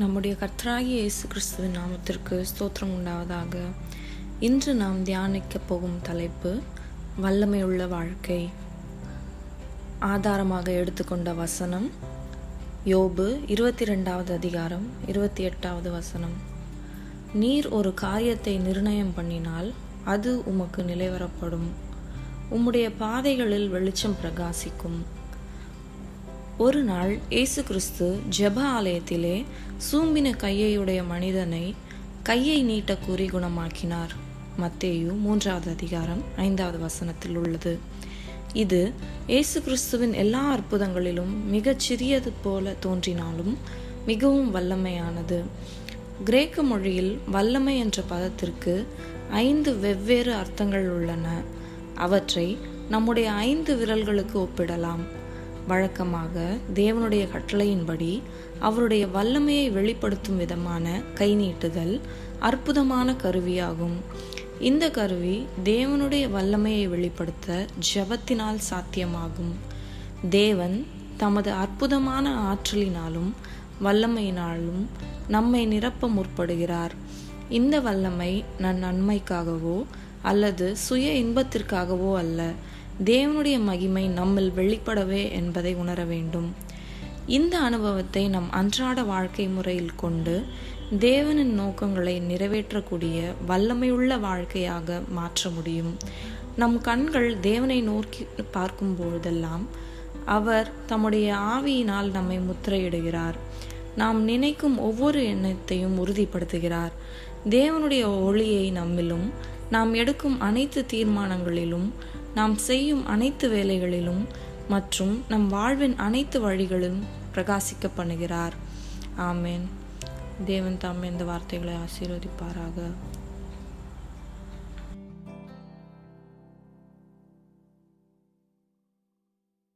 நம்முடைய கர்த்தராகிய இயேசு கிறிஸ்துவின் நாமத்திற்கு ஸ்தோத்திரம் உண்டாவதாக. இன்று நாம் தியானிக்க போகும் தலைப்பு வல்லமையுள்ள வாழ்க்கை. ஆதாரமாக எடுத்துக்கொண்ட வசனம் யோபு இருபத்தி ரெண்டாவது அதிகாரம் இருபத்தி எட்டாவது வசனம். நீர் ஒரு காரியத்தை நிர்ணயம் பண்ணினால் அது உமக்கு நிலைவரப்படும். உம்முடைய பாதைகளில் வெளிச்சம் பிரகாசிக்கும். ஒரு நாள் இயேசு கிறிஸ்து ஜெப ஆலயத்திலே சூம்பின கையையுடைய மனிதனை கையை நீட்ட கூறி குணமாக்கினார். மத்தேயு மூன்றாவது அதிகாரம் ஐந்தாவது வசனத்தில் உள்ளது. இது இயேசு கிறிஸ்துவின் எல்லா அற்புதங்களிலும் மிகச் சிறியது போல தோன்றினாலும் மிகவும் வல்லமையானது. கிரேக்க மொழியில் வல்லமை என்ற பதத்திற்கு ஐந்து வெவ்வேறு அர்த்தங்கள் உள்ளன. அவற்றை நம்முடைய ஐந்து விரல்களுக்கு ஒப்பிடலாம். வழக்கமாக தேவனுடைய கட்டளையின்படி அவருடைய வல்லமையை வெளிப்படுத்தும் விதமான கை நீட்டுதல் அற்புதமான கருவியாகும். இந்த கருவி தேவனுடைய வல்லமையை வெளிப்படுத்த ஜபத்தினால் சாத்தியமாகும். தேவன் தமது அற்புதமான ஆற்றலினாலும் வல்லமையினாலும் நம்மை நிரப்ப முற்படுகிறார். இந்த வல்லமை நன் நன்மைக்காகவோ அல்லது சுய இன்பத்திற்காகவோ அல்ல. தேவனுடைய மகிமை நம்மில் வெளிப்படவே என்பதை உணர வேண்டும். இந்த அனுபவத்தை நம் அன்றாட வாழ்க்கை முறையில் கொண்டு தேவனின் நோக்கங்களை நிறைவேற்றக்கூடிய வல்லமையுள்ள வாழ்க்கையாக மாற்ற முடியும். நம் கண்கள் தேவனை நோக்கி பார்க்கும் பொழுதெல்லாம் அவர் தம்முடைய ஆவியினால் நம்மை முத்திரையிடுகிறார். நாம் நினைக்கும் ஒவ்வொரு எண்ணத்தையும் உறுதிப்படுத்துகிறார். தேவனுடைய ஒளியை நம்மிலும் நாம் எடுக்கும் அனைத்து தீர்மானங்களிலும் நாம் செய்யும் அனைத்து வேலைகளிலும் மற்றும் நம் வாழ்வின் அனைத்து வழிகளிலும் பிரகாசிக்க பண்ணுகிறார். ஆமேன். தேவன் தாம் இந்த வார்த்தைகளை ஆசீர்வதிப்பாராக.